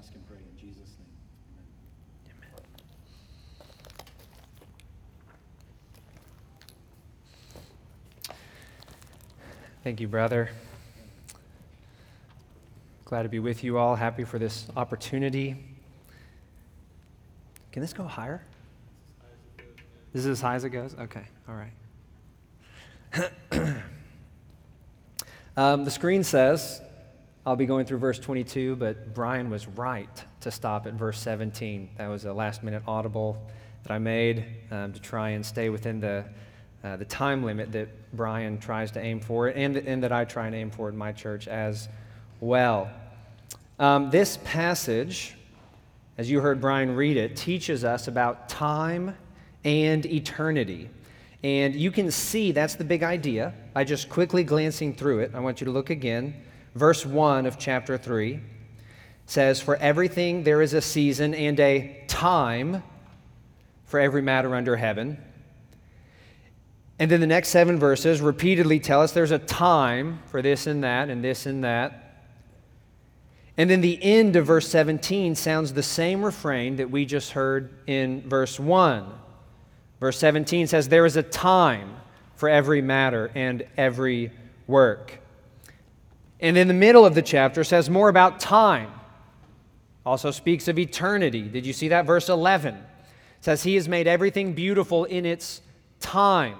ask and pray in Jesus' name. Amen. Thank you, brother. Glad to be with you all. Happy for this opportunity. Can this go higher? This is as high as it goes? Okay, all right. um, the screen says, I'll be going through verse 22, but Brian was right to stop at verse 17. That was a last minute audible that I made um, to try and stay within the, uh, the time limit that Brian tries to aim for, and, and that I try and aim for in my church as well. Um, this passage, as you heard Brian read it, teaches us about time and eternity. And you can see that's the big idea by just quickly glancing through it. I want you to look again. Verse 1 of chapter 3 says, For everything there is a season and a time for every matter under heaven. And then the next seven verses repeatedly tell us there's a time for this and that and this and that. And then the end of verse 17 sounds the same refrain that we just heard in verse 1. Verse 17 says, There is a time for every matter and every work. And in the middle of the chapter says more about time. Also speaks of eternity. Did you see that? Verse 11 it says, He has made everything beautiful in its time.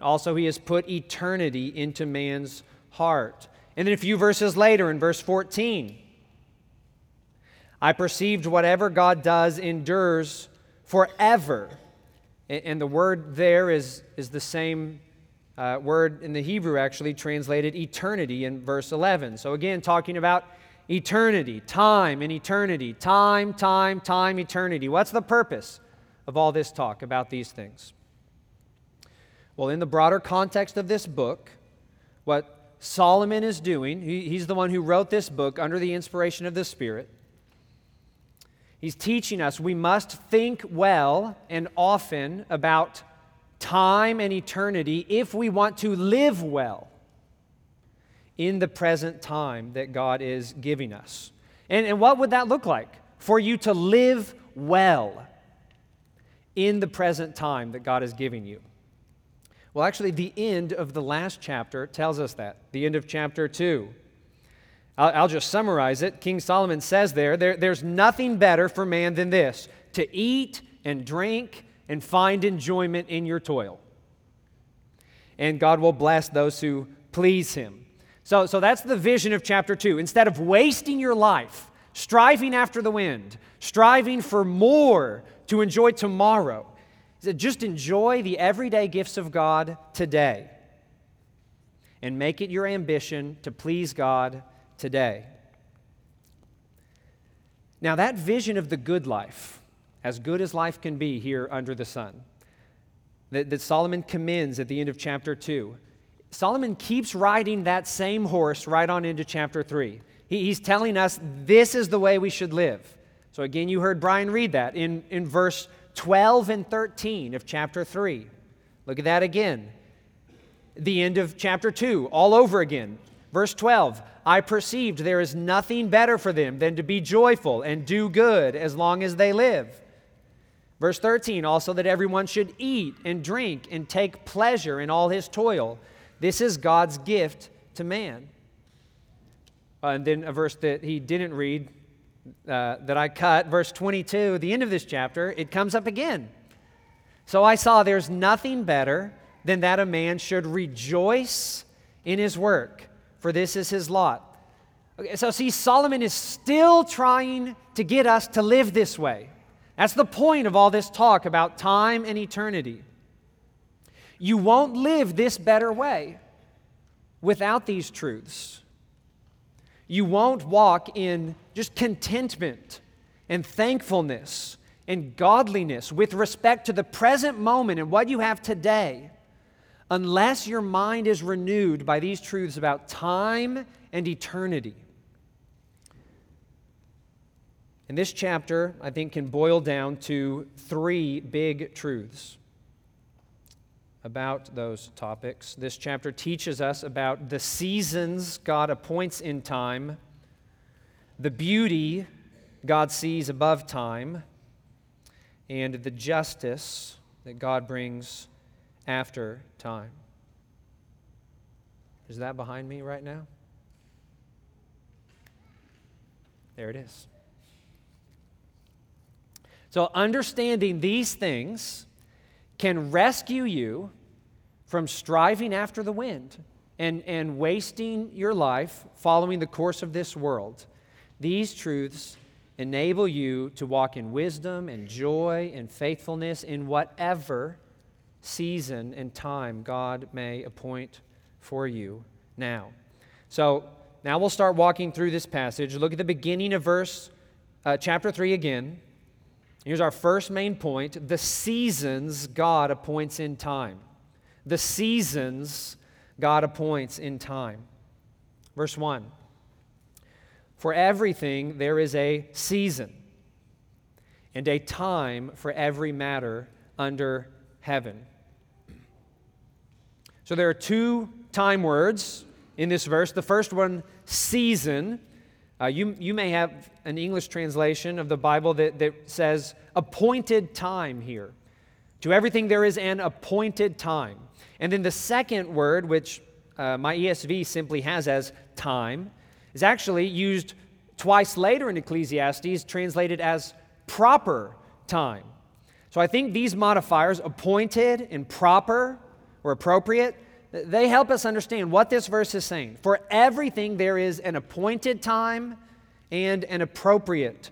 Also, He has put eternity into man's heart. And then a few verses later, in verse 14, I perceived whatever God does endures forever. And the word there is, is the same uh, word in the Hebrew, actually translated eternity in verse 11. So, again, talking about eternity, time and eternity, time, time, time, eternity. What's the purpose of all this talk about these things? Well, in the broader context of this book, what Solomon is doing, he, he's the one who wrote this book under the inspiration of the Spirit. He's teaching us we must think well and often about time and eternity if we want to live well in the present time that God is giving us. And, and what would that look like? For you to live well in the present time that God is giving you. Well, actually, the end of the last chapter tells us that. The end of chapter 2. I'll, I'll just summarize it. King Solomon says there, there there's nothing better for man than this to eat and drink and find enjoyment in your toil. And God will bless those who please him. So, so that's the vision of chapter 2. Instead of wasting your life striving after the wind, striving for more to enjoy tomorrow, he said, just enjoy the everyday gifts of God today and make it your ambition to please God today. Now, that vision of the good life, as good as life can be here under the sun, that, that Solomon commends at the end of chapter 2, Solomon keeps riding that same horse right on into chapter 3. He, he's telling us this is the way we should live. So, again, you heard Brian read that in, in verse 12 and 13 of chapter 3. Look at that again. The end of chapter 2, all over again. Verse 12 I perceived there is nothing better for them than to be joyful and do good as long as they live. Verse 13 also that everyone should eat and drink and take pleasure in all his toil. This is God's gift to man. Uh, and then a verse that he didn't read uh, that I cut, verse 22, the end of this chapter, it comes up again. So I saw there's nothing better than that a man should rejoice in his work, for this is his lot. Okay, so see, Solomon is still trying to get us to live this way. That's the point of all this talk about time and eternity. You won't live this better way without these truths. You won't walk in just contentment and thankfulness and godliness with respect to the present moment and what you have today unless your mind is renewed by these truths about time and eternity. And this chapter, I think, can boil down to three big truths about those topics. This chapter teaches us about the seasons God appoints in time, the beauty God sees above time and the justice that God brings after time. Is that behind me right now? There it is. So, understanding these things can rescue you from striving after the wind and, and wasting your life following the course of this world. These truths enable you to walk in wisdom and joy and faithfulness in whatever season and time God may appoint for you now. So now we'll start walking through this passage. Look at the beginning of verse uh, chapter 3 again. Here's our first main point the seasons God appoints in time. The seasons God appoints in time. Verse 1 For everything there is a season and a time for every matter under heaven. So there are two time words in this verse. The first one, season. Uh, you, you may have an English translation of the Bible that, that says appointed time here. To everything, there is an appointed time. And then the second word, which uh, my ESV simply has as time, is actually used twice later in Ecclesiastes, translated as proper time. So I think these modifiers, appointed and proper, or appropriate, they help us understand what this verse is saying. For everything, there is an appointed time and an appropriate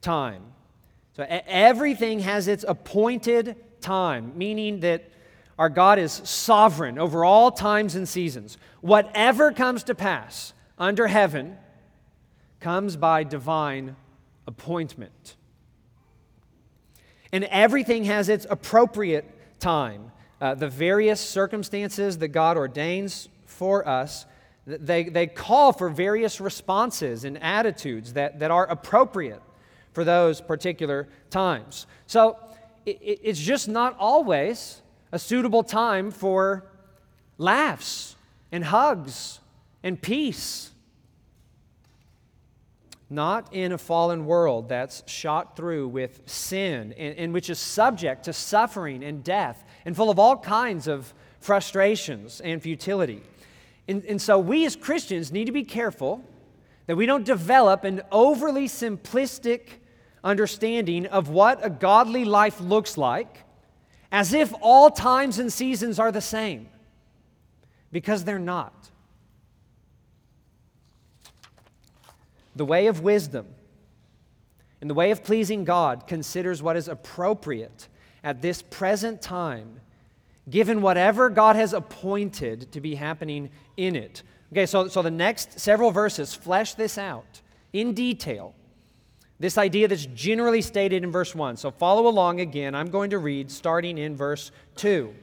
time. So everything has its appointed time, meaning that our God is sovereign over all times and seasons. Whatever comes to pass under heaven comes by divine appointment. And everything has its appropriate time uh, the various circumstances that God ordains for us, they, they call for various responses and attitudes that, that are appropriate for those particular times. So it, it's just not always a suitable time for laughs and hugs and peace. Not in a fallen world that's shot through with sin and, and which is subject to suffering and death and full of all kinds of frustrations and futility. And, and so we as Christians need to be careful that we don't develop an overly simplistic understanding of what a godly life looks like as if all times and seasons are the same, because they're not. The way of wisdom and the way of pleasing God considers what is appropriate at this present time, given whatever God has appointed to be happening in it. Okay, so, so the next several verses flesh this out in detail. This idea that's generally stated in verse 1. So follow along again. I'm going to read starting in verse 2.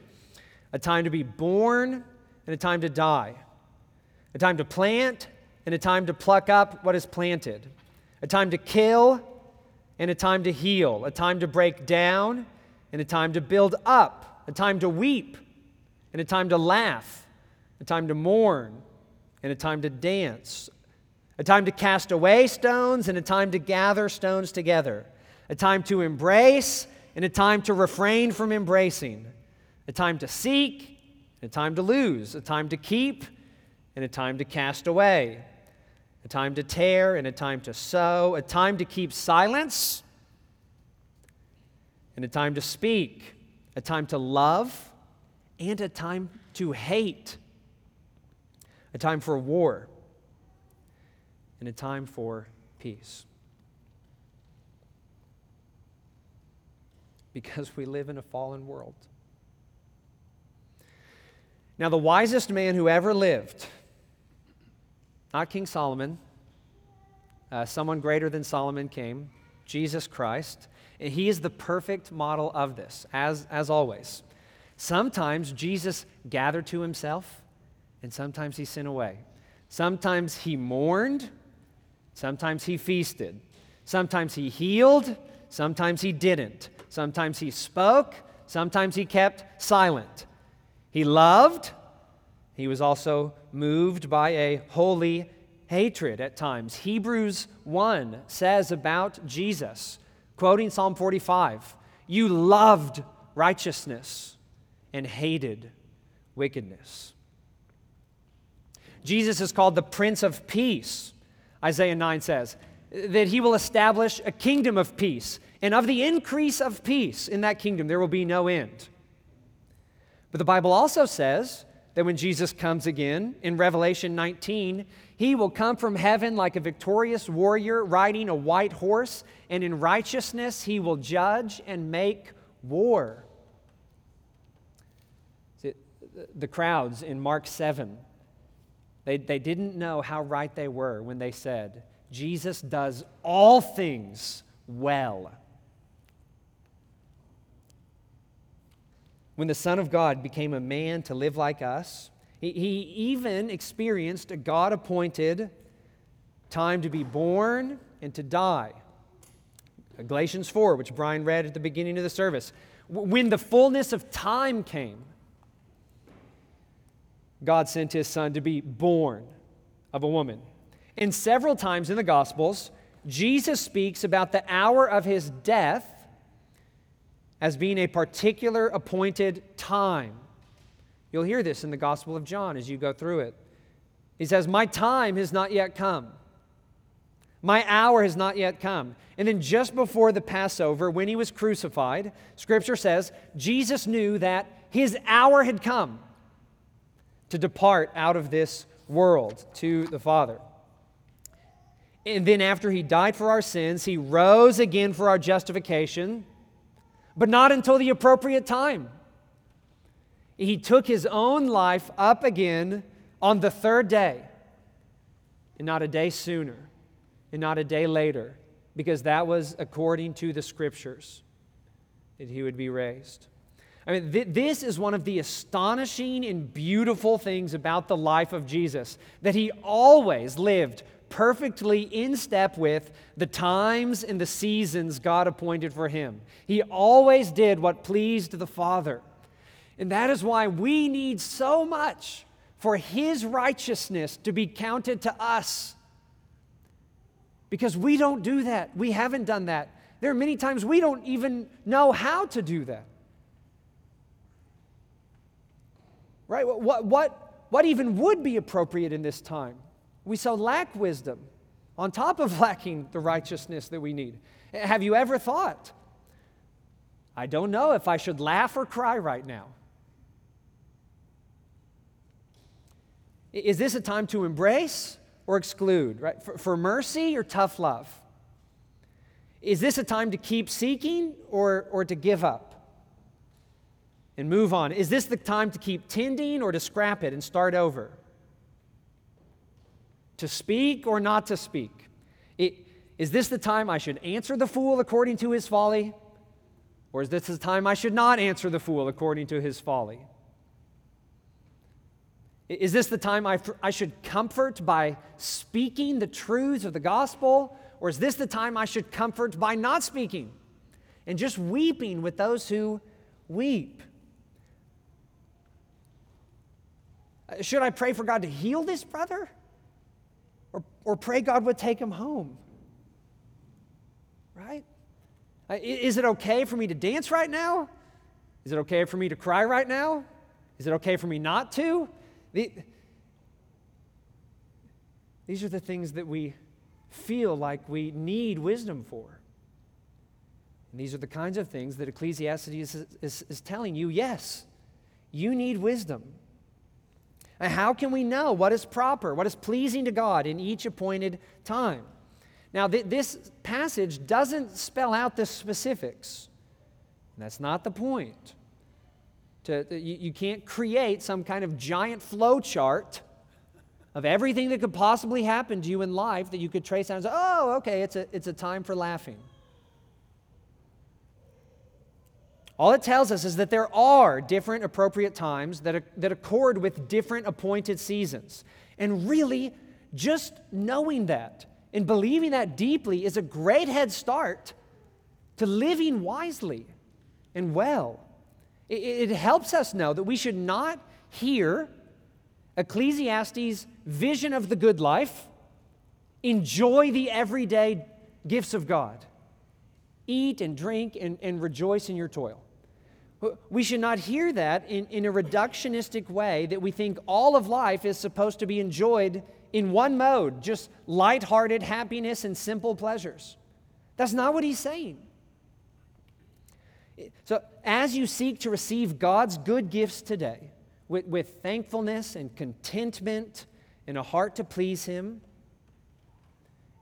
A time to be born and a time to die, a time to plant and a time to pluck up what is planted, a time to kill and a time to heal, a time to break down and a time to build up, a time to weep, and a time to laugh, a time to mourn, and a time to dance, a time to cast away stones, and a time to gather stones together, a time to embrace, and a time to refrain from embracing, a time to seek, and a time to lose, a time to keep, and a time to cast away, a time to tear, and a time to sow, a time to keep silence and a time to speak, a time to love, and a time to hate, a time for war, and a time for peace. Because we live in a fallen world. Now, the wisest man who ever lived, not King Solomon, uh, someone greater than Solomon came, Jesus Christ. He is the perfect model of this, as, as always. Sometimes Jesus gathered to himself, and sometimes he sent away. Sometimes he mourned, sometimes he feasted. Sometimes he healed, sometimes he didn't. Sometimes he spoke, sometimes he kept silent. He loved, he was also moved by a holy hatred at times. Hebrews 1 says about Jesus, quoting Psalm 45, You loved righteousness and hated wickedness. Jesus is called the Prince of Peace, Isaiah 9 says, that he will establish a kingdom of peace. And of the increase of peace in that kingdom, there will be no end. But the Bible also says that when Jesus comes again in Revelation 19, he will come from heaven like a victorious warrior riding a white horse, and in righteousness he will judge and make war. The crowds in Mark 7, they, they didn't know how right they were when they said, Jesus does all things well. When the Son of God became a man to live like us, he, he even experienced a God appointed time to be born and to die. Galatians 4, which Brian read at the beginning of the service. When the fullness of time came, God sent his son to be born of a woman. And several times in the Gospels, Jesus speaks about the hour of his death as being a particular appointed time. You'll hear this in the Gospel of John as you go through it. He says, My time has not yet come. My hour has not yet come. And then just before the Passover, when he was crucified, Scripture says Jesus knew that his hour had come to depart out of this world to the Father. And then, after he died for our sins, he rose again for our justification, but not until the appropriate time. He took his own life up again on the third day, and not a day sooner, and not a day later, because that was according to the scriptures that he would be raised. I mean, th- this is one of the astonishing and beautiful things about the life of Jesus that he always lived perfectly in step with the times and the seasons God appointed for him. He always did what pleased the Father. And that is why we need so much for his righteousness to be counted to us. Because we don't do that. We haven't done that. There are many times we don't even know how to do that. Right? What, what, what even would be appropriate in this time? We so lack wisdom on top of lacking the righteousness that we need. Have you ever thought, I don't know if I should laugh or cry right now? Is this a time to embrace or exclude, right? For, for mercy or tough love? Is this a time to keep seeking or, or to give up? and move on? Is this the time to keep tending or to scrap it and start over? To speak or not to speak? It, is this the time I should answer the fool according to his folly? Or is this the time I should not answer the fool according to his folly? Is this the time I, I should comfort by speaking the truths of the gospel? Or is this the time I should comfort by not speaking and just weeping with those who weep? Uh, should I pray for God to heal this brother? Or, or pray God would take him home? Right? Is it okay for me to dance right now? Is it okay for me to cry right now? Is it okay for me not to? The, these are the things that we feel like we need wisdom for. And these are the kinds of things that Ecclesiastes is, is, is telling you yes, you need wisdom. And how can we know what is proper, what is pleasing to God in each appointed time? Now, th- this passage doesn't spell out the specifics. That's not the point. To, you, you can't create some kind of giant flow chart of everything that could possibly happen to you in life that you could trace out and say, oh, okay, it's a, it's a time for laughing. All it tells us is that there are different appropriate times that, that accord with different appointed seasons. And really, just knowing that and believing that deeply is a great head start to living wisely and well. It, it helps us know that we should not hear Ecclesiastes' vision of the good life enjoy the everyday gifts of God. Eat and drink and, and rejoice in your toil. We should not hear that in, in a reductionistic way that we think all of life is supposed to be enjoyed in one mode, just light-hearted happiness and simple pleasures. That's not what he's saying. So, as you seek to receive God's good gifts today with, with thankfulness and contentment and a heart to please Him,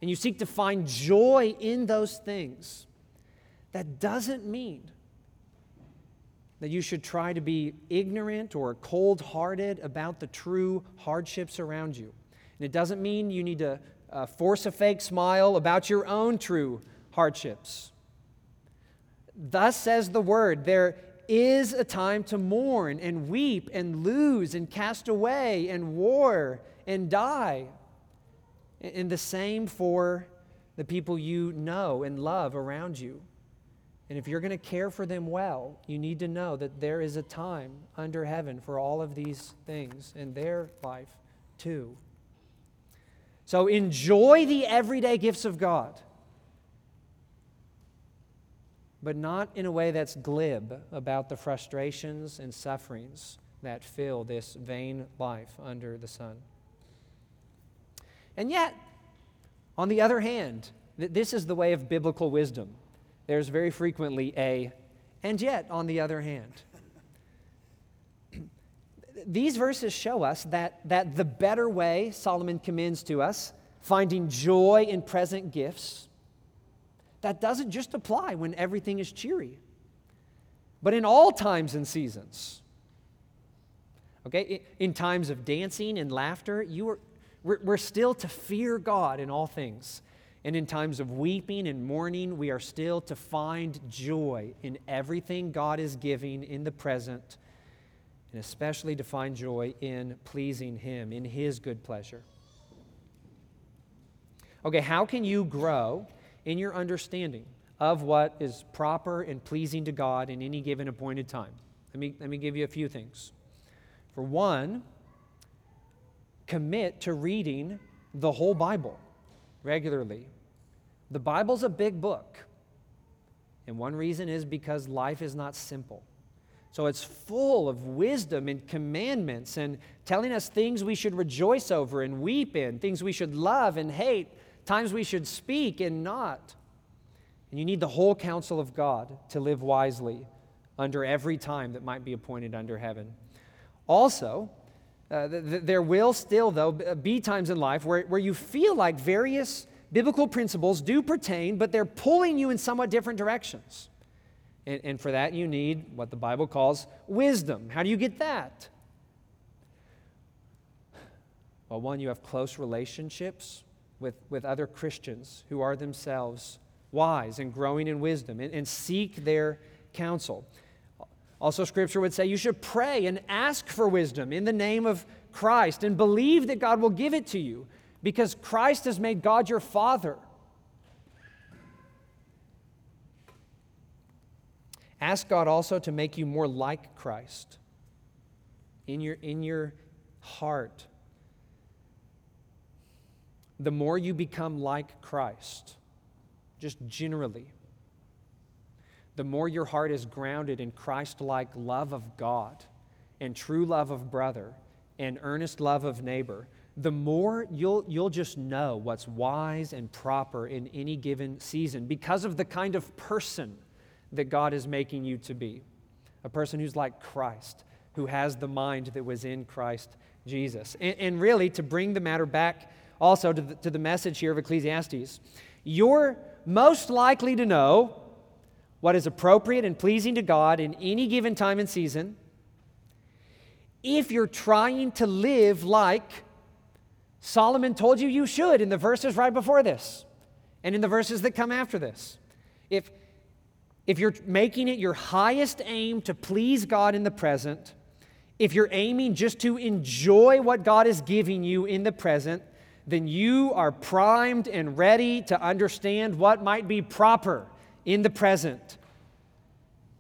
and you seek to find joy in those things, that doesn't mean that you should try to be ignorant or cold hearted about the true hardships around you. And it doesn't mean you need to uh, force a fake smile about your own true hardships. Thus says the word there is a time to mourn and weep and lose and cast away and war and die. And the same for the people you know and love around you. And if you're going to care for them well, you need to know that there is a time under heaven for all of these things in their life too. So enjoy the everyday gifts of God, but not in a way that's glib about the frustrations and sufferings that fill this vain life under the sun. And yet, on the other hand, this is the way of biblical wisdom. There's very frequently a, and yet, on the other hand. These verses show us that, that the better way Solomon commends to us, finding joy in present gifts, that doesn't just apply when everything is cheery, but in all times and seasons. Okay, in times of dancing and laughter, you are, we're, we're still to fear God in all things. And in times of weeping and mourning, we are still to find joy in everything God is giving in the present, and especially to find joy in pleasing Him, in His good pleasure. Okay, how can you grow in your understanding of what is proper and pleasing to God in any given appointed time? Let me, let me give you a few things. For one, commit to reading the whole Bible regularly. The Bible's a big book. And one reason is because life is not simple. So it's full of wisdom and commandments and telling us things we should rejoice over and weep in, things we should love and hate, times we should speak and not. And you need the whole counsel of God to live wisely under every time that might be appointed under heaven. Also, uh, th- th- there will still, though, be times in life where, where you feel like various biblical principles do pertain, but they're pulling you in somewhat different directions. And, and, for that, you need what the Bible calls wisdom. How do you get that? Well, one, you have close relationships with, with other Christians who are themselves wise and growing in wisdom and, and seek their counsel. Also, Scripture would say you should pray and ask for wisdom in the name of Christ and believe that God will give it to you because Christ has made God your Father. Ask God also to make you more like Christ in your, in your heart. The more you become like Christ, just generally, the more your heart is grounded in Christ like love of God and true love of brother and earnest love of neighbor, the more you'll, you'll just know what's wise and proper in any given season because of the kind of person that God is making you to be. A person who's like Christ, who has the mind that was in Christ Jesus. And, and really, to bring the matter back also to the, to the message here of Ecclesiastes, you're most likely to know what is appropriate and pleasing to God in any given time and season if you're trying to live like Solomon told you you should in the verses right before this and in the verses that come after this. If, if you're making it your highest aim to please God in the present, if you're aiming just to enjoy what God is giving you in the present, then you are primed and ready to understand what might be proper in the present,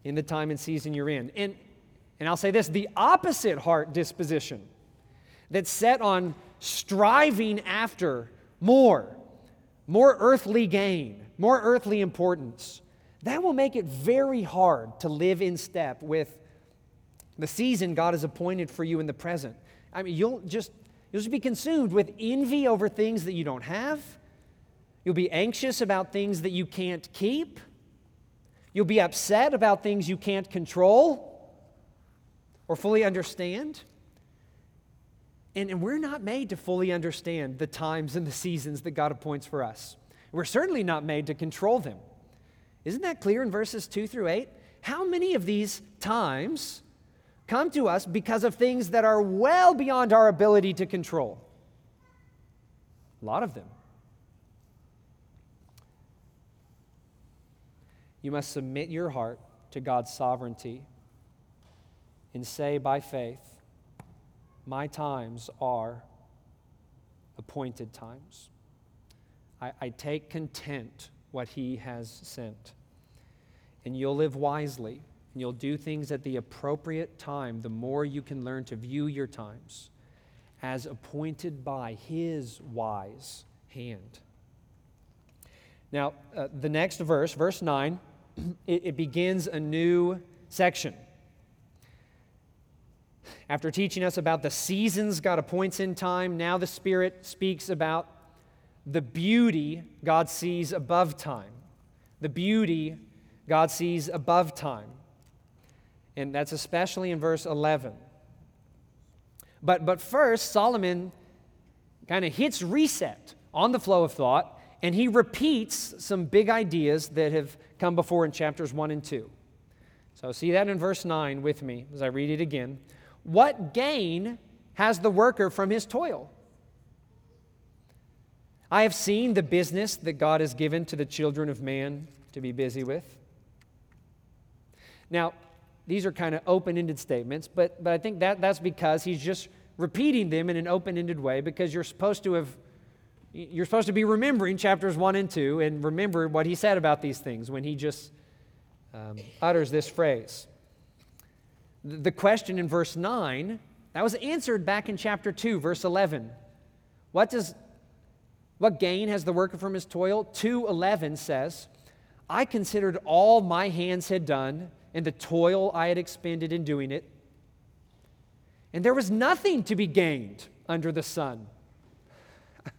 in the time and season you're in. And, and I'll say this the opposite heart disposition that's set on striving after more more earthly gain, more earthly importance, that will make it very hard to live in step with the season God has appointed for you in the present. I mean, you'll just you'll just be consumed with envy over things that you don't have. You'll be anxious about things that you can't keep. You'll be upset about things you can't control or fully understand. And, and we're not made to fully understand the times and the seasons that God appoints for us. We're certainly not made to control them. Isn't that clear in verses 2 through 8? How many of these times come to us because of things that are well beyond our ability to control? A lot of them. You must submit your heart to God's sovereignty and say by faith, My times are appointed times. I, I take content what He has sent. And you'll live wisely, and you'll do things at the appropriate time the more you can learn to view your times as appointed by His wise hand. Now, uh, the next verse, verse 9, it, it begins a new section. After teaching us about the seasons God appoints in time, now the Spirit speaks about the beauty God sees above time. The beauty God sees above time. And that's especially in verse 11. But, but first, Solomon kind of hits reset on the flow of thought, and he repeats some big ideas that have come before in chapters 1 and 2. So see that in verse 9 with me as I read it again. What gain has the worker from his toil? I have seen the business that God has given to the children of man to be busy with. Now, these are kind of open ended statements, but, but I think that, that's because he's just repeating them in an open ended way because you're supposed to have. You're supposed to be remembering chapters 1 and 2 and remember what he said about these things when he just um, utters this phrase. The question in verse 9, that was answered back in chapter 2, verse 11. What does what gain has the worker from his toil? 2:11 says, I considered all my hands had done and the toil I had expended in doing it, and there was nothing to be gained under the sun.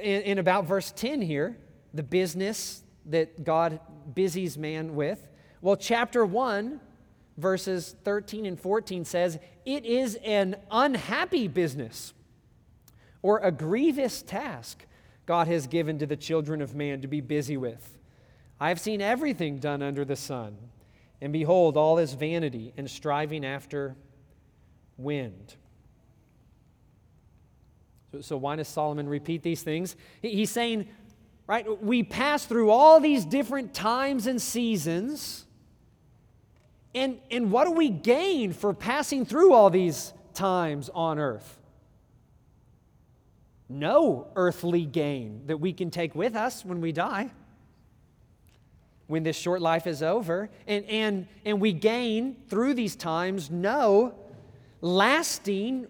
in, in about verse 10 here, the business that God busies man with, well, chapter 1, verses 13 and 14 says, It is an unhappy business or a grievous task God has given to the children of man to be busy with. I have seen everything done under the sun, and behold, all is vanity and striving after wind. So, so why does Solomon repeat these things? He's saying, right, we pass through all these different times and seasons and, and what do we gain for passing through all these times on earth? No earthly gain that we can take with us when we die, when this short life is over. And, and, and we gain through these times no lasting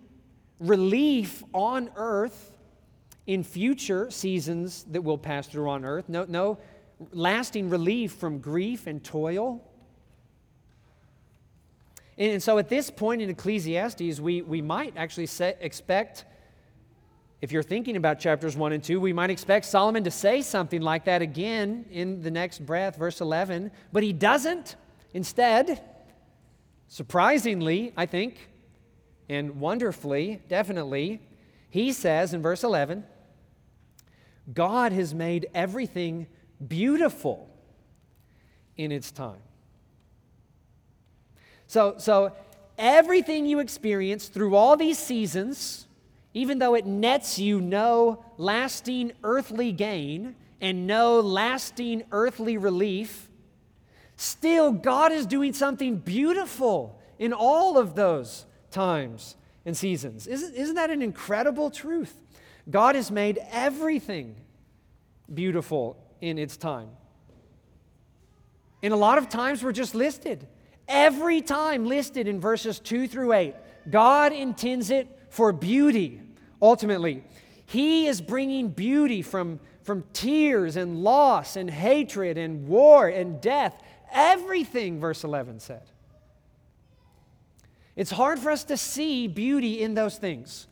relief on earth in future seasons that we'll pass through on earth. No, no lasting relief from grief and toil and and so at this point in Ecclesiastes, we, we might actually set, expect, if you're thinking about chapters 1 and 2, we might expect Solomon to say something like that again in the next breath, verse 11. But he doesn't. Instead, surprisingly, I think, and wonderfully, definitely, he says in verse 11, God has made everything beautiful in its time. So, so everything you experience through all these seasons, even though it nets you no lasting earthly gain and no lasting earthly relief, still God is doing something beautiful in all of those times and seasons. Isn't, isn't that an incredible truth? God has made everything beautiful in its time. And a lot of times we're just listed. Every time listed in verses 2 through 8, God intends it for beauty. Ultimately, He is bringing beauty from, from tears and loss and hatred and war and death. Everything, verse 11 said. It's hard for us to see beauty in those things.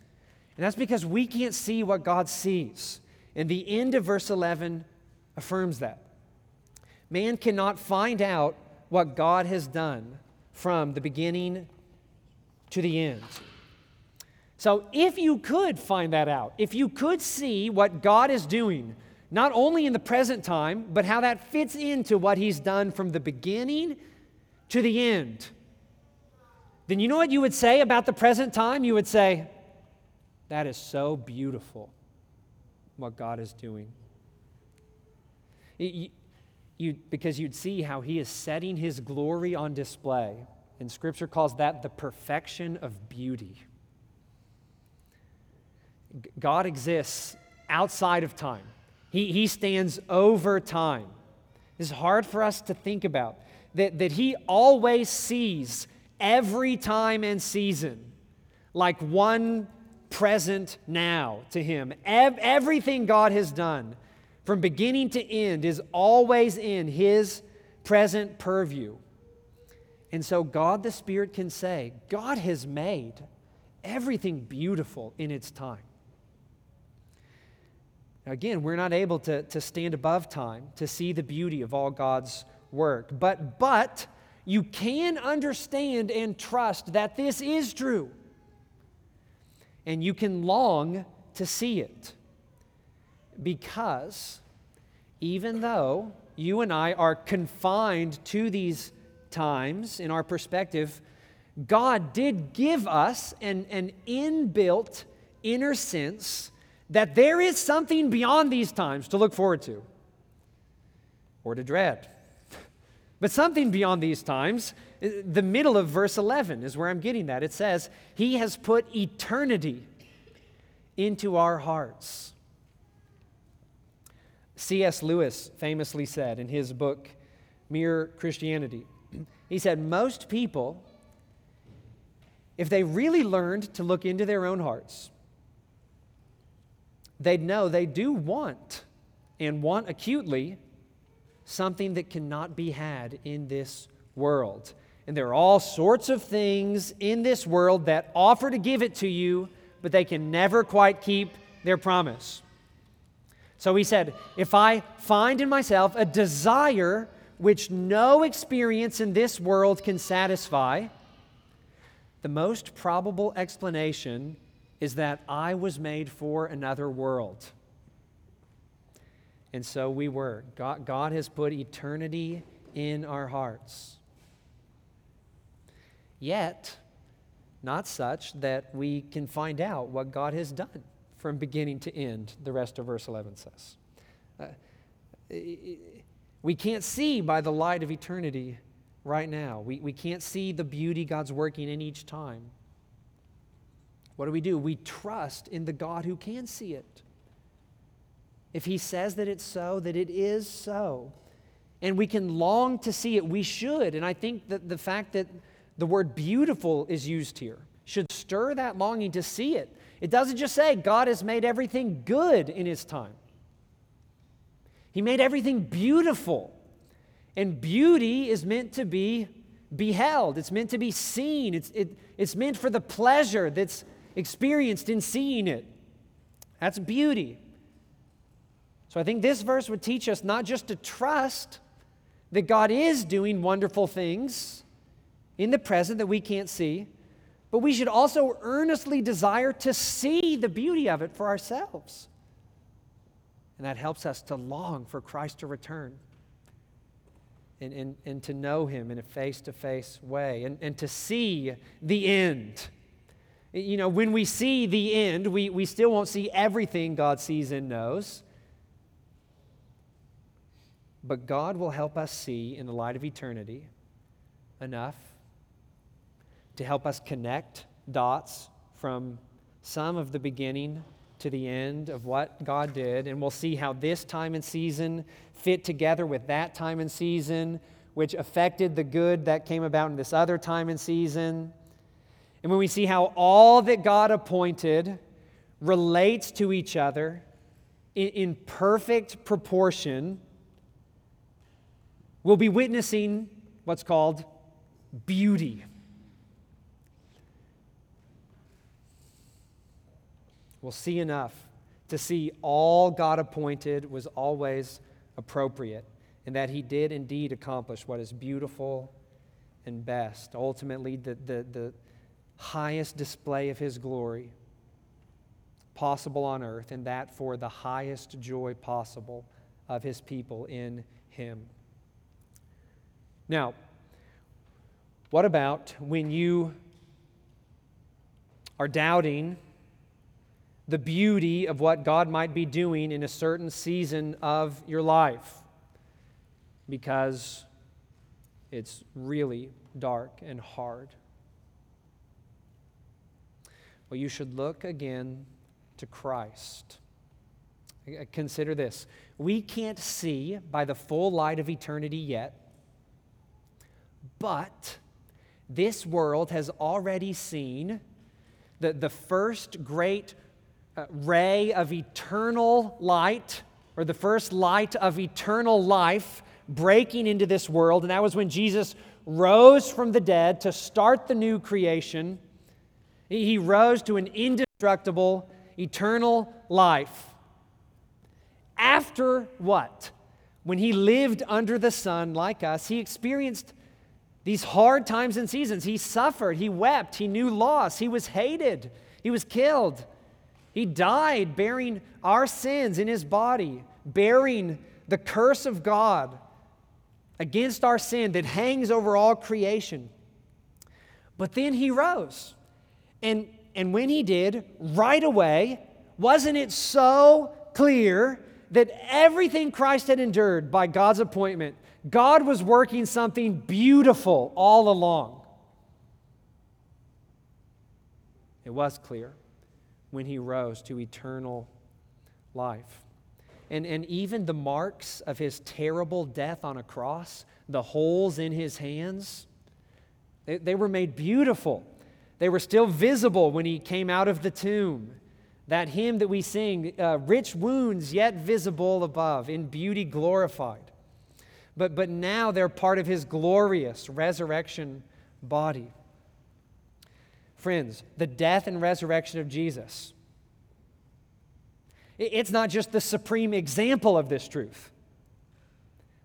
And that's because we can't see what God sees. And the end of verse 11 affirms that. Man cannot find out what God has done from the beginning to the end. So, if you could find that out, if you could see what God is doing, not only in the present time, but how that fits into what He's done from the beginning to the end, then you know what you would say about the present time? You would say, That is so beautiful what God is doing. You, you, because you'd see how He is setting His glory on display. And Scripture calls that the perfection of beauty. God exists outside of time, He, he stands over time. It's hard for us to think about that, that He always sees every time and season like one present now to Him. Ev- everything God has done from beginning to end is always in His present purview. And so God the Spirit can say, God has made everything beautiful in its time. Again, we're not able to, to stand above time to see the beauty of all God's work. But, but you can understand and trust that this is true. And you can long to see it. Because even though you and I are confined to these times in our perspective, God did give us an, an inbuilt inner sense that there is something beyond these times to look forward to or to dread. But something beyond these times, the middle of verse 11 is where I'm getting that. It says, He has put eternity into our hearts. C.S. Lewis famously said in his book, Mere Christianity, he said, Most people, if they really learned to look into their own hearts, they'd know they do want and want acutely something that cannot be had in this world. And there are all sorts of things in this world that offer to give it to you, but they can never quite keep their promise. So he said, If I find in myself a desire which no experience in this world can satisfy, the most probable explanation is that I was made for another world. And so we were. God, God has put eternity in our hearts. Yet, not such that we can find out what God has done from beginning to end, the rest of verse 11 says. Uh, we can't see by the light of eternity right now. We, we can't see the beauty God's working in each time. What do we do? We trust in the God who can see it. If He says that it's so, that it is so. And we can long to see it. We should. And I think that the fact that the word beautiful is used here should stir that longing to see it. It doesn't just say God has made everything good in His time, He made everything beautiful. And beauty is meant to be beheld, it's meant to be seen, it's, it, it's meant for the pleasure that's experienced in seeing it. That's beauty. So I think this verse would teach us not just to trust that God is doing wonderful things in the present that we can't see, but we should also earnestly desire to see the beauty of it for ourselves. And that helps us to long for Christ to return and, and, and to know Him in a face to face way and, and to see the end you know, when we see the end, we, we still won't see everything God sees and knows. But God will help us see in the light of eternity enough to help us connect dots from some of the beginning to the end of what God did. And we'll see how this time and season fit together with that time and season, which affected the good that came about in this other time and season. And when we see how all that God appointed relates to each other in, in perfect proportion, we'll be witnessing what's called beauty. We'll see enough to see all God appointed was always appropriate, and that He did indeed accomplish what is beautiful and best. Ultimately, the, the, the highest display of His glory possible on earth, and that for the highest joy possible of His people in Him. Now, what about when you are doubting the beauty of what God might be doing in a certain season of your life because it's really dark and hard. Well, you should look again to Christ. Consider this. We can't see by the full light of eternity yet, but this world has already seen the, the first great uh, ray of eternal light, or the first light of eternal life breaking into this world. And that was when Jesus rose from the dead to start the new creation. He rose to an indestructible, eternal life. After what? When he lived under the sun like us, he experienced these hard times and seasons. He suffered, he wept, he knew loss, he was hated, he was killed. He died bearing our sins in his body, bearing the curse of God against our sin that hangs over all creation. But then he rose. And, and when he did, right away, wasn't it so clear that everything Christ had endured by God's appointment, God was working something beautiful all along? It was clear when he rose to eternal life. And, and even the marks of his terrible death on a cross, the holes in his hands, they, they were made beautiful. They were still visible when he came out of the tomb. That hymn that we sing, uh, rich wounds yet visible above, in beauty glorified. But, but now they're part of his glorious resurrection body. Friends, the death and resurrection of Jesus, it's not just the supreme example of this truth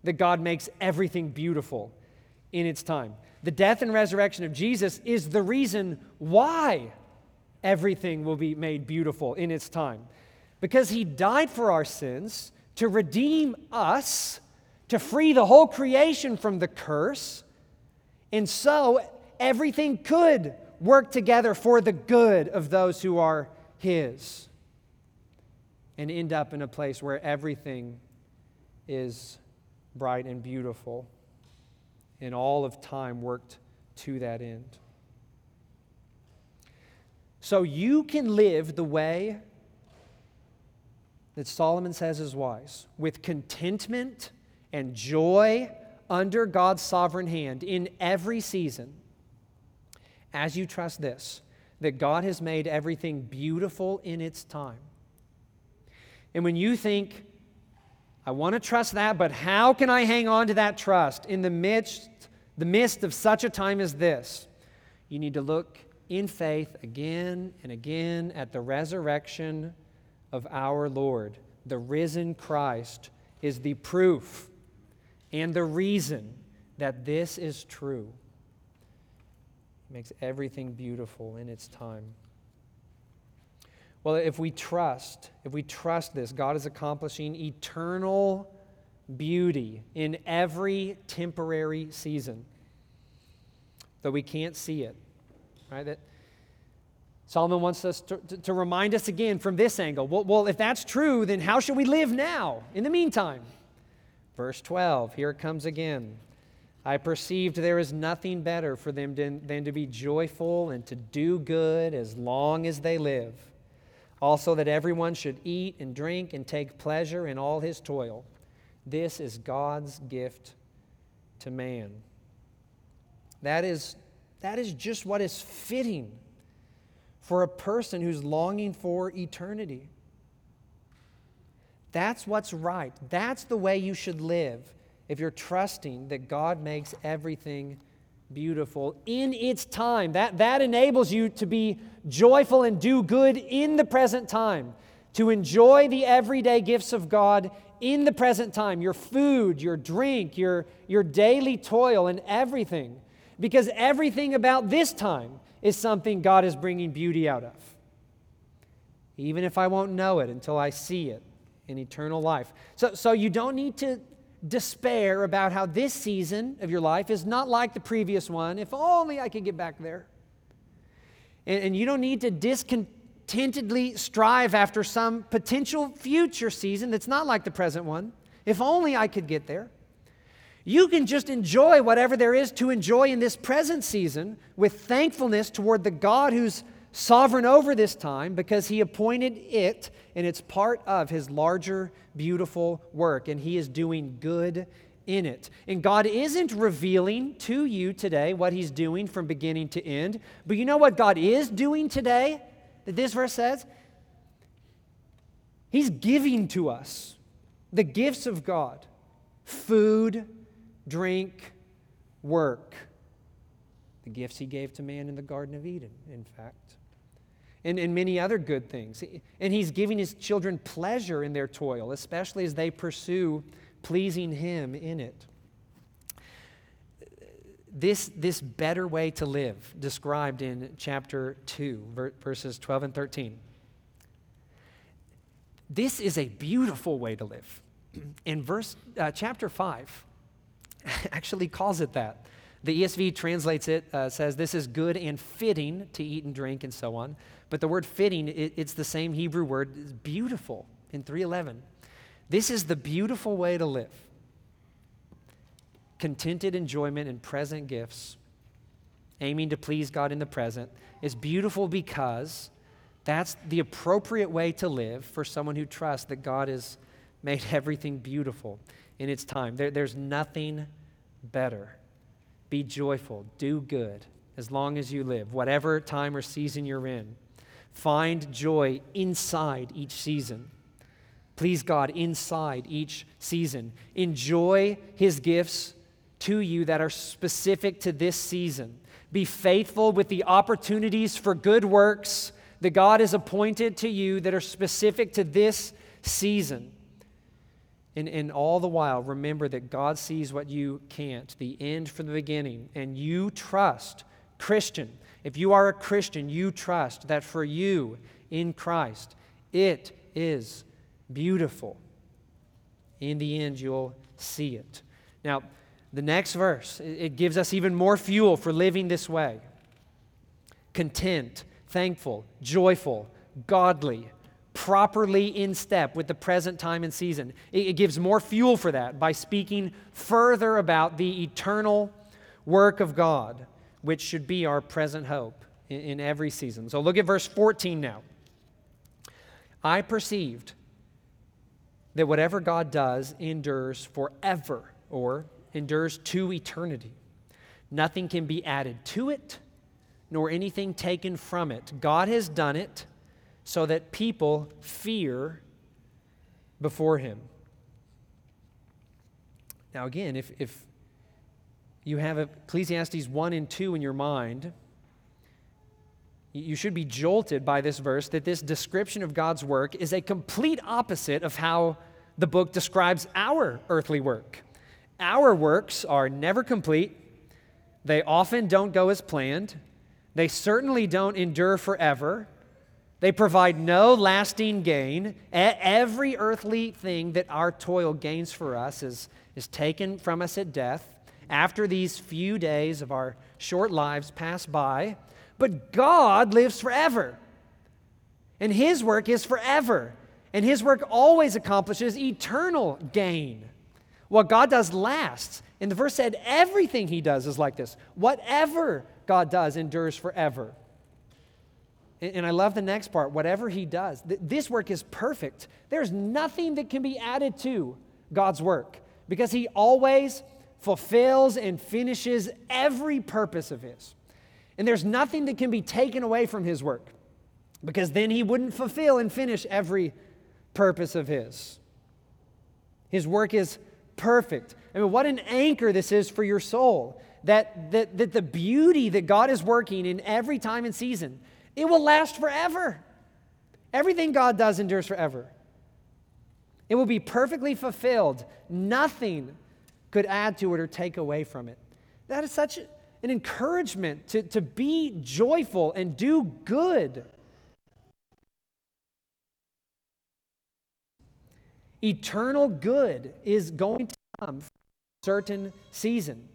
that God makes everything beautiful in its time. The death and resurrection of Jesus is the reason why everything will be made beautiful in its time. Because he died for our sins to redeem us, to free the whole creation from the curse. And so everything could work together for the good of those who are His and end up in a place where everything is bright and beautiful and all of time worked to that end. So you can live the way that Solomon says is wise, with contentment and joy under God's sovereign hand in every season as you trust this, that God has made everything beautiful in its time. And when you think, I want to trust that, but how can I hang on to that trust in the midst, the midst of such a time as this? You need to look in faith again and again at the resurrection of our Lord. The risen Christ is the proof and the reason that this is true It makes everything beautiful in its time. Well, if we trust, if we trust this, God is accomplishing eternal beauty in every temporary season, though we can't see it. Right? That Solomon wants us to, to, to remind us again from this angle. Well, well, if that's true, then how should we live now in the meantime? Verse 12, here it comes again. I perceived there is nothing better for them than, than to be joyful and to do good as long as they live. Also, that everyone should eat and drink and take pleasure in all his toil. This is God's gift to man. That is, that is just what is fitting for a person who's longing for eternity. That's what's right. That's the way you should live if you're trusting that God makes everything beautiful in its time. That, that enables you to be joyful and do good in the present time, to enjoy the everyday gifts of God in the present time your food, your drink, your, your daily toil, and everything. Because everything about this time is something God is bringing beauty out of. Even if I won't know it until I see it in eternal life. So, so you don't need to despair about how this season of your life is not like the previous one. If only I could get back there. And, and you don't need to discontentedly strive after some potential future season that's not like the present one. If only I could get there. You can just enjoy whatever there is to enjoy in this present season with thankfulness toward the God who's sovereign over this time because he appointed it and it's part of his larger, beautiful work, and he is doing good in it. And God isn't revealing to you today what he's doing from beginning to end, but you know what God is doing today that this verse says? He's giving to us the gifts of God food, drink, work. The gifts he gave to man in the Garden of Eden, in fact and, and many other good things. And he's giving his children pleasure in their toil, especially as they pursue pleasing him in it. This, this better way to live, described in chapter 2, verses 12 and 13. This is a beautiful way to live. In verse, uh, chapter 5 actually calls it that. The ESV translates it, uh, says, This is good and fitting to eat and drink and so on. But the word fitting, it, it's the same Hebrew word, beautiful in 311. This is the beautiful way to live. Contented enjoyment and present gifts, aiming to please God in the present, is beautiful because that's the appropriate way to live for someone who trusts that God has made everything beautiful in its time. There, there's nothing better. Be joyful, do good as long as you live, whatever time or season you're in. Find joy inside each season. Please God inside each season. Enjoy His gifts to you that are specific to this season. Be faithful with the opportunities for good works that God has appointed to you that are specific to this season. And, and all the while, remember that God sees what you can't, the end from the beginning, and you trust, Christian, if you are a Christian, you trust that for you in Christ, it is beautiful. In the end, you'll see it. Now, the next verse, it gives us even more fuel for living this way content, thankful, joyful, godly, properly in step with the present time and season. It, gives more fuel for that by speaking further about the eternal work of God which should be our present hope in, in every season. So look at verse 14 now. I perceived that whatever God does endures forever or endures to eternity. Nothing can be added to it, nor anything taken from it. God has done it so that people fear before Him. Now, again, if, if you have Ecclesiastes 1 and 2 in your mind, you should be jolted by this verse that this description of God's work is a complete opposite of how the book describes our earthly work. Our works are never complete, they often don't go as planned, they certainly don't endure forever. They provide no lasting gain. Every earthly thing that our toil gains for us is, is taken from us at death after these few days of our short lives pass by, but God lives forever. And His work is forever. And His work always accomplishes eternal gain. What God does lasts. And the verse said, everything He does is like this. Whatever God does endures forever. And I love the next part. Whatever He does, this work is perfect. There's nothing that can be added to God's work because He always fulfills and finishes every purpose of His. And there's nothing that can be taken away from His work. because then he wouldn't fulfill and finish every purpose of his. His work is perfect. I mean, what an anchor this is for your soul. That, that, that the beauty that God is working in every time and season, it will last forever. Everything God does endures forever. It will be perfectly fulfilled. Nothing could add to it or take away from it. That is such an encouragement to, to be joyful and do good. Eternal good is going to come for a certain season.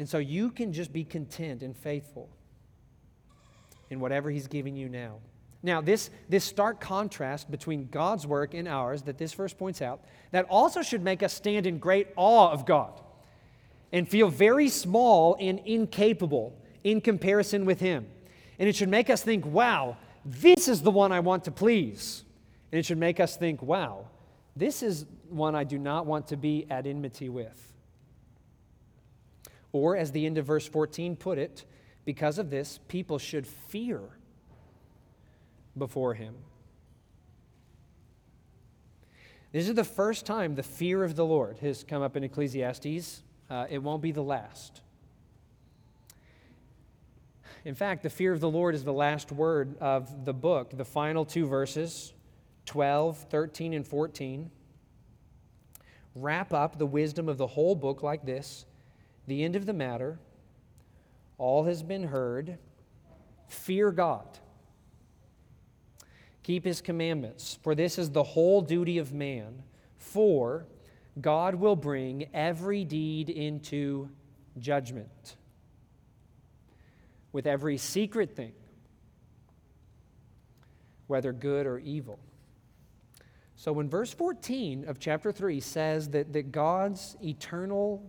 And so you can just be content and faithful in whatever He's giving you now. Now, this, this stark contrast between God's work and ours that this verse points out, that also should make us stand in great awe of God and feel very small and incapable in comparison with Him. And it should make us think, wow, this is the one I want to please. And it should make us think, wow, this is one I do not want to be at enmity with. Or, as the end of verse 14 put it, because of this, people should fear before him. This is the first time the fear of the Lord has come up in Ecclesiastes. Uh, it won't be the last. In fact, the fear of the Lord is the last word of the book. The final two verses, 12, 13, and 14, wrap up the wisdom of the whole book like this The end of the matter, all has been heard. Fear God keep his commandments, for this is the whole duty of man. For God will bring every deed into judgment with every secret thing, whether good or evil. So when verse 14 of chapter 3 says that, that God's eternal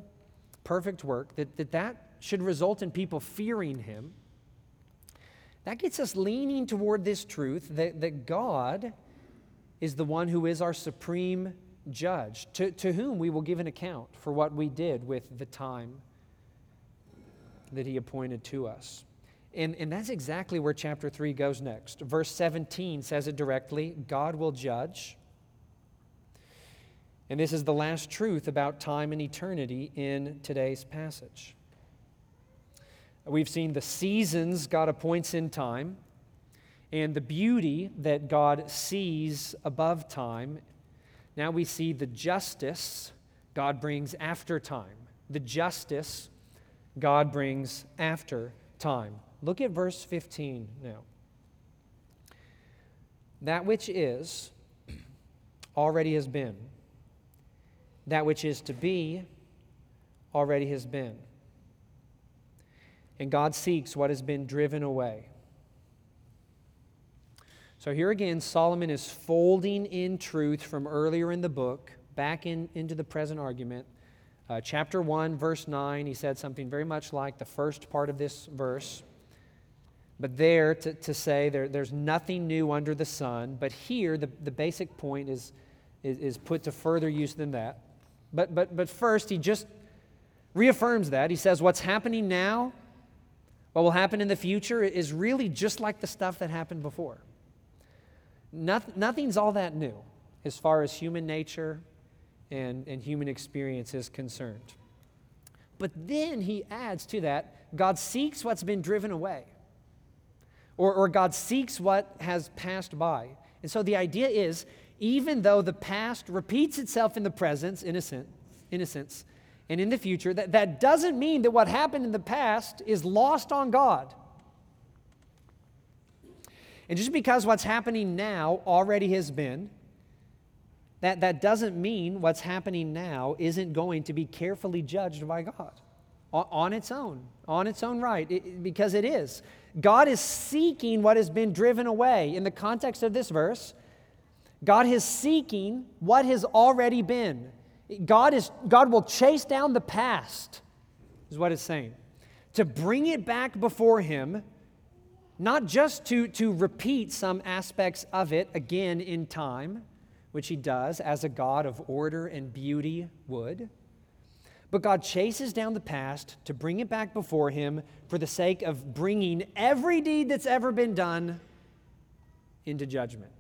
perfect work, that, that that should result in people fearing him, that gets us leaning toward this truth that, that God is the one who is our supreme judge, to, to whom we will give an account for what we did with the time that he appointed to us. And, and that's exactly where chapter 3 goes next. Verse 17 says it directly God will judge. And this is the last truth about time and eternity in today's passage. We've seen the seasons God appoints in time and the beauty that God sees above time. Now we see the justice God brings after time. The justice God brings after time. Look at verse 15 now. That which is already has been, that which is to be already has been and God seeks what has been driven away. So here again, Solomon is folding in truth from earlier in the book back in, into the present argument. Uh, chapter 1, verse 9, he said something very much like the first part of this verse. But there, to, to say there, there's nothing new under the sun. But here, the, the basic point is, is, is put to further use than that. But, but, but first, he just reaffirms that. He says, What's happening now what will happen in the future is really just like the stuff that happened before. Noth- nothing's all that new as far as human nature and, and human experience is concerned. But then he adds to that God seeks what's been driven away, or, or God seeks what has passed by. And so the idea is even though the past repeats itself in the present, innocent, innocence, and in the future, that, that doesn't mean that what happened in the past is lost on God. And just because what's happening now already has been, that, that doesn't mean what's happening now isn't going to be carefully judged by God on, on its own, on its own right, it, because it is. God is seeking what has been driven away. In the context of this verse, God is seeking what has already been. God, is, God will chase down the past, is what it's saying, to bring it back before Him, not just to, to repeat some aspects of it again in time, which He does as a God of order and beauty would, But God chases down the past to bring it back before Him for the sake of bringing every deed that's ever been done into judgment.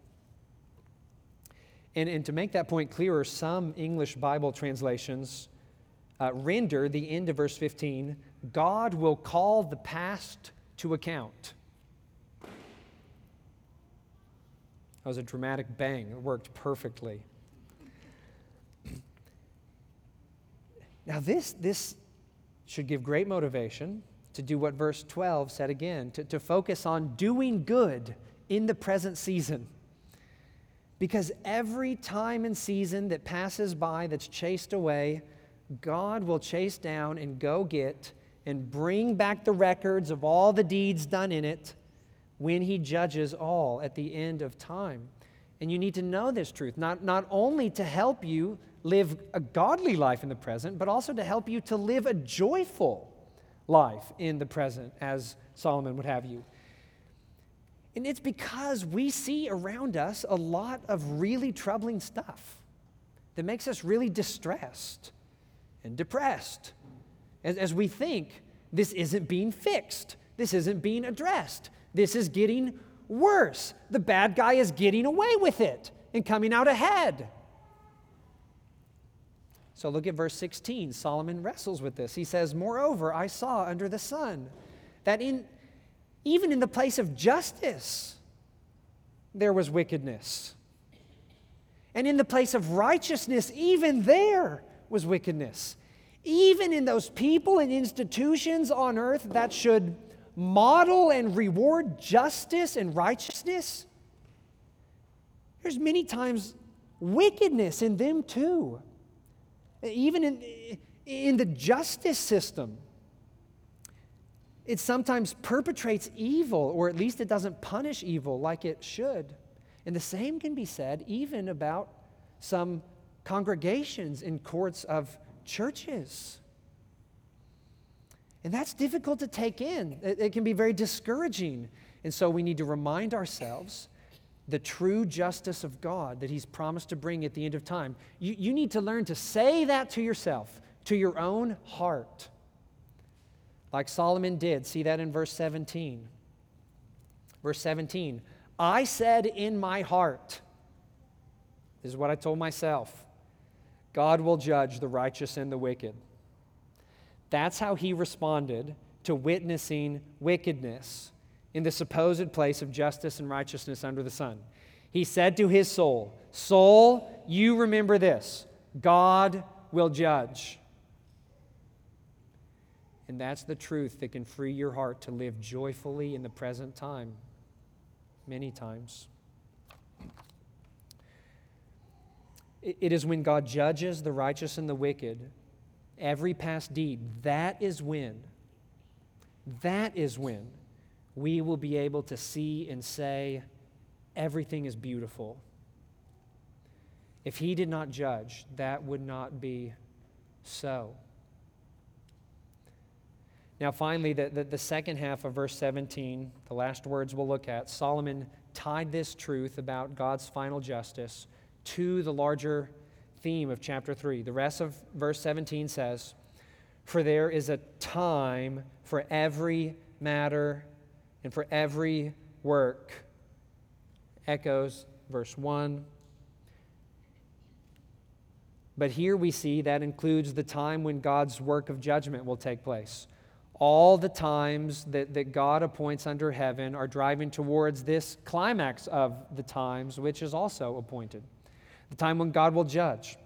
And, and to make that point clearer, some English Bible translations uh, render the end of verse 15 God will call the past to account. That was a dramatic bang. It worked perfectly. Now, this, this should give great motivation to do what verse 12 said again to, to focus on doing good in the present season. Because every time and season that passes by that's chased away, God will chase down and go get and bring back the records of all the deeds done in it when He judges all at the end of time. And you need to know this truth, not, not only to help you live a godly life in the present, but also to help you to live a joyful life in the present, as Solomon would have you. And it's because we see around us a lot of really troubling stuff that makes us really distressed and depressed as, as we think this isn't being fixed, this isn't being addressed, this is getting worse. The bad guy is getting away with it and coming out ahead. So look at verse 16. Solomon wrestles with this. He says, Moreover, I saw under the sun that in even in the place of justice there was wickedness. And in the place of righteousness, even there was wickedness. Even in those people and institutions on earth that should model and reward justice and righteousness, there's many times wickedness in them too even in, in the justice system. It sometimes perpetrates evil, or at least it doesn't punish evil like it should. And the same can be said even about some congregations in courts of churches. And that's difficult to take in. It, it, can be very discouraging. And so we need to remind ourselves the true justice of God that He's promised to bring at the end of time. You, you need to learn to say that to yourself, to your own heart. Like Solomon did. See that in verse 17. Verse 17 I said in my heart, this is what I told myself God will judge the righteous and the wicked. That's how he responded to witnessing wickedness in the supposed place of justice and righteousness under the sun. He said to his soul, Soul, you remember this God will judge. And that's the truth that can free your heart to live joyfully in the present time, many times. It is when God judges the righteous and the wicked, every past deed, that is when, that is when we will be able to see and say, everything is beautiful. If he did not judge, that would not be so. Now, finally, the, the, the, second half of verse 17, the last words we'll look at, Solomon tied this truth about God's final justice to the larger theme of chapter 3. The rest of verse 17 says, For there is a time for every matter and for every work. Echoes verse 1. But here we see that includes the time when God's work of judgment will take place. All the times that, that God appoints under heaven are driving towards this climax of the times, which is also appointed the time when God will judge.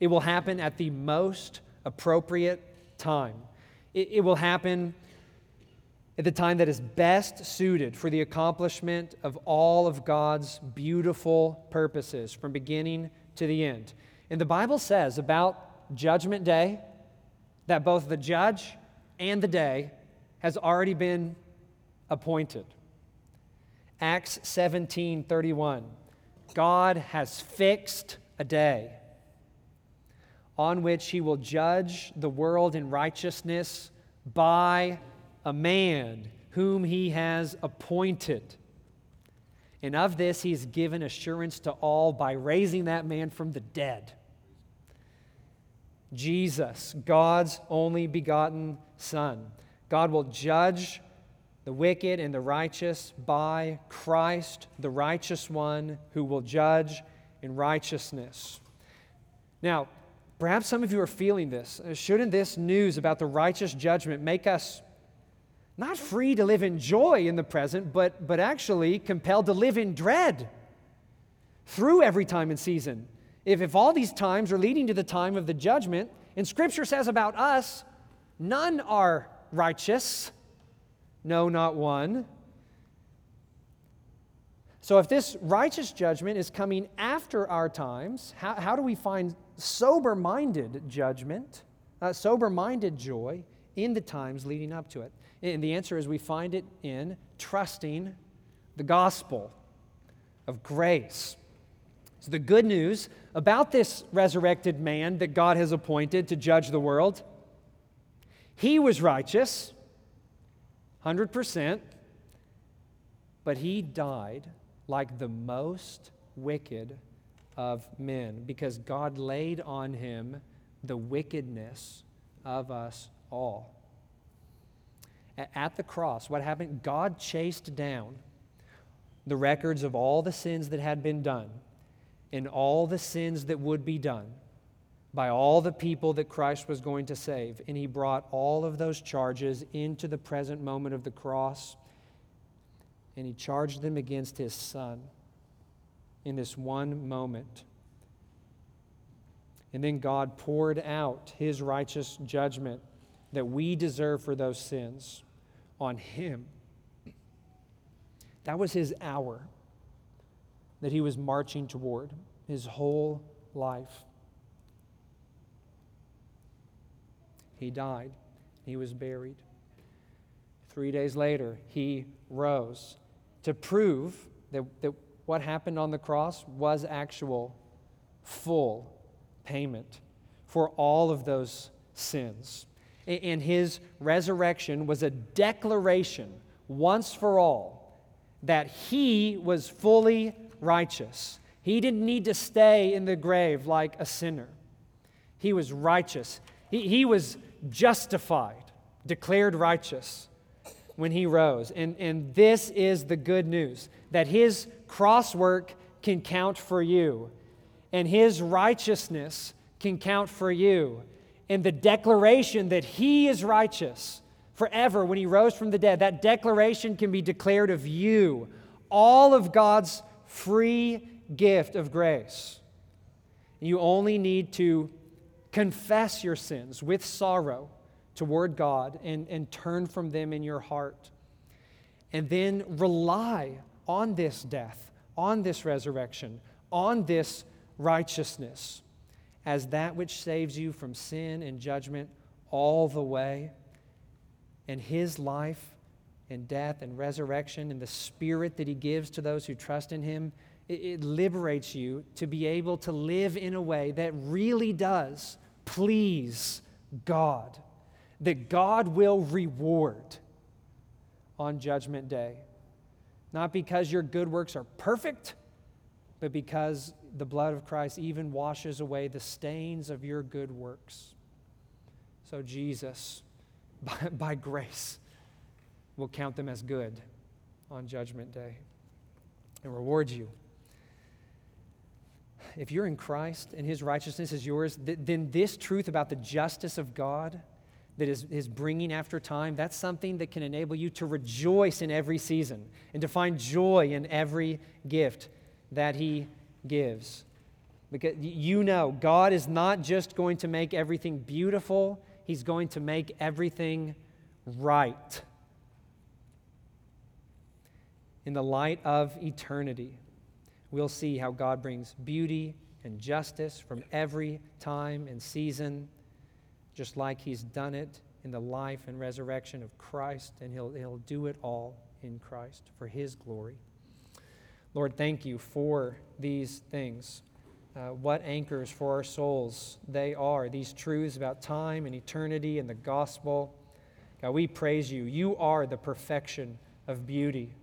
It will happen at the most appropriate time. It, it will happen at the time that is best suited for the accomplishment of all of God's beautiful purposes from beginning to the end. And the Bible says about Judgment Day that both the judge and the day has already been appointed. Acts 17 31. God has fixed a day on which he will judge the world in righteousness by a man whom he has appointed. And of this he has given assurance to all by raising that man from the dead. Jesus, God's only begotten Son. God will judge the wicked and the righteous by Christ, the righteous one who will judge in righteousness. Now, perhaps some of you are feeling this. Shouldn't this news about the righteous judgment make us not free to live in joy in the present, but, but actually compelled to live in dread through every time and season? If, if all these times are leading to the time of the judgment, and Scripture says about us, none are righteous, no, not one. So, if this righteous judgment is coming after our times, how, how do we find sober minded judgment, uh, sober minded joy in the times leading up to it? And the answer is we find it in trusting the gospel of grace. The good news about this resurrected man that God has appointed to judge the world, he was righteous, 100%, but he died like the most wicked of men because God laid on him the wickedness of us all. At the cross, what happened? God chased down the records of all the sins that had been done in all the sins that would be done by all the people that Christ was going to save. And he brought all of those charges into the present moment of the cross. And he charged them against his son in this one moment. And then God poured out his righteous judgment that we deserve for those sins on him. That was his hour that he was marching toward his whole life. He died, he was buried. Three days later, he rose to prove that, that what happened on the cross was actual, full payment for all of those sins. And his resurrection was a declaration once for all that he was fully righteous. He didn't need to stay in the grave like a sinner. He was righteous. He, he was justified, declared righteous when he rose. And, and this is the good news that his cross work can count for you, and his righteousness can count for you. And the declaration that he is righteous forever when he rose from the dead, that declaration can be declared of you. All of God's free gift of grace. You only need to confess your sins with sorrow toward God and, and turn from them in your heart. And then rely on this death, on this resurrection, on this righteousness as that which saves you from sin and judgment all the way. And His life and death and resurrection and the Spirit that He gives to those who trust in Him it, liberates you to be able to live in a way that really does please God, that God will reward on Judgment Day. Not because your good works are perfect, but because the blood of Christ even washes away the stains of your good works. So, Jesus, by, by grace, will count them as good on Judgment Day and reward you if you're in Christ and his righteousness is yours, th- then this truth about the justice of God that is, is bringing after time, that's something that can enable you to rejoice in every season and to find joy in every gift that he gives. Because you know, God is not just going to make everything beautiful, he's going to make everything right. In the light of eternity, we'll see how God brings beauty and justice from every time and season, just like He's done it in the life and resurrection of Christ, and He'll, he'll do it all in Christ for His glory. Lord, thank you for these things. Uh, what anchors for our souls they are, these truths about time and eternity and the gospel. God, we praise you. You are the perfection of beauty.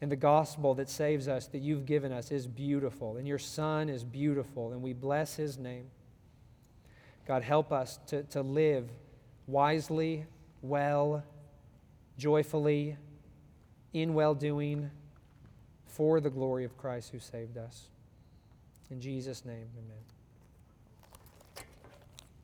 And the gospel that saves us, that you've given us, is beautiful. And your Son is beautiful. And we bless his name. God, help us to, to live wisely, well, joyfully, in well doing, for the glory of Christ who saved us. In Jesus' name, amen.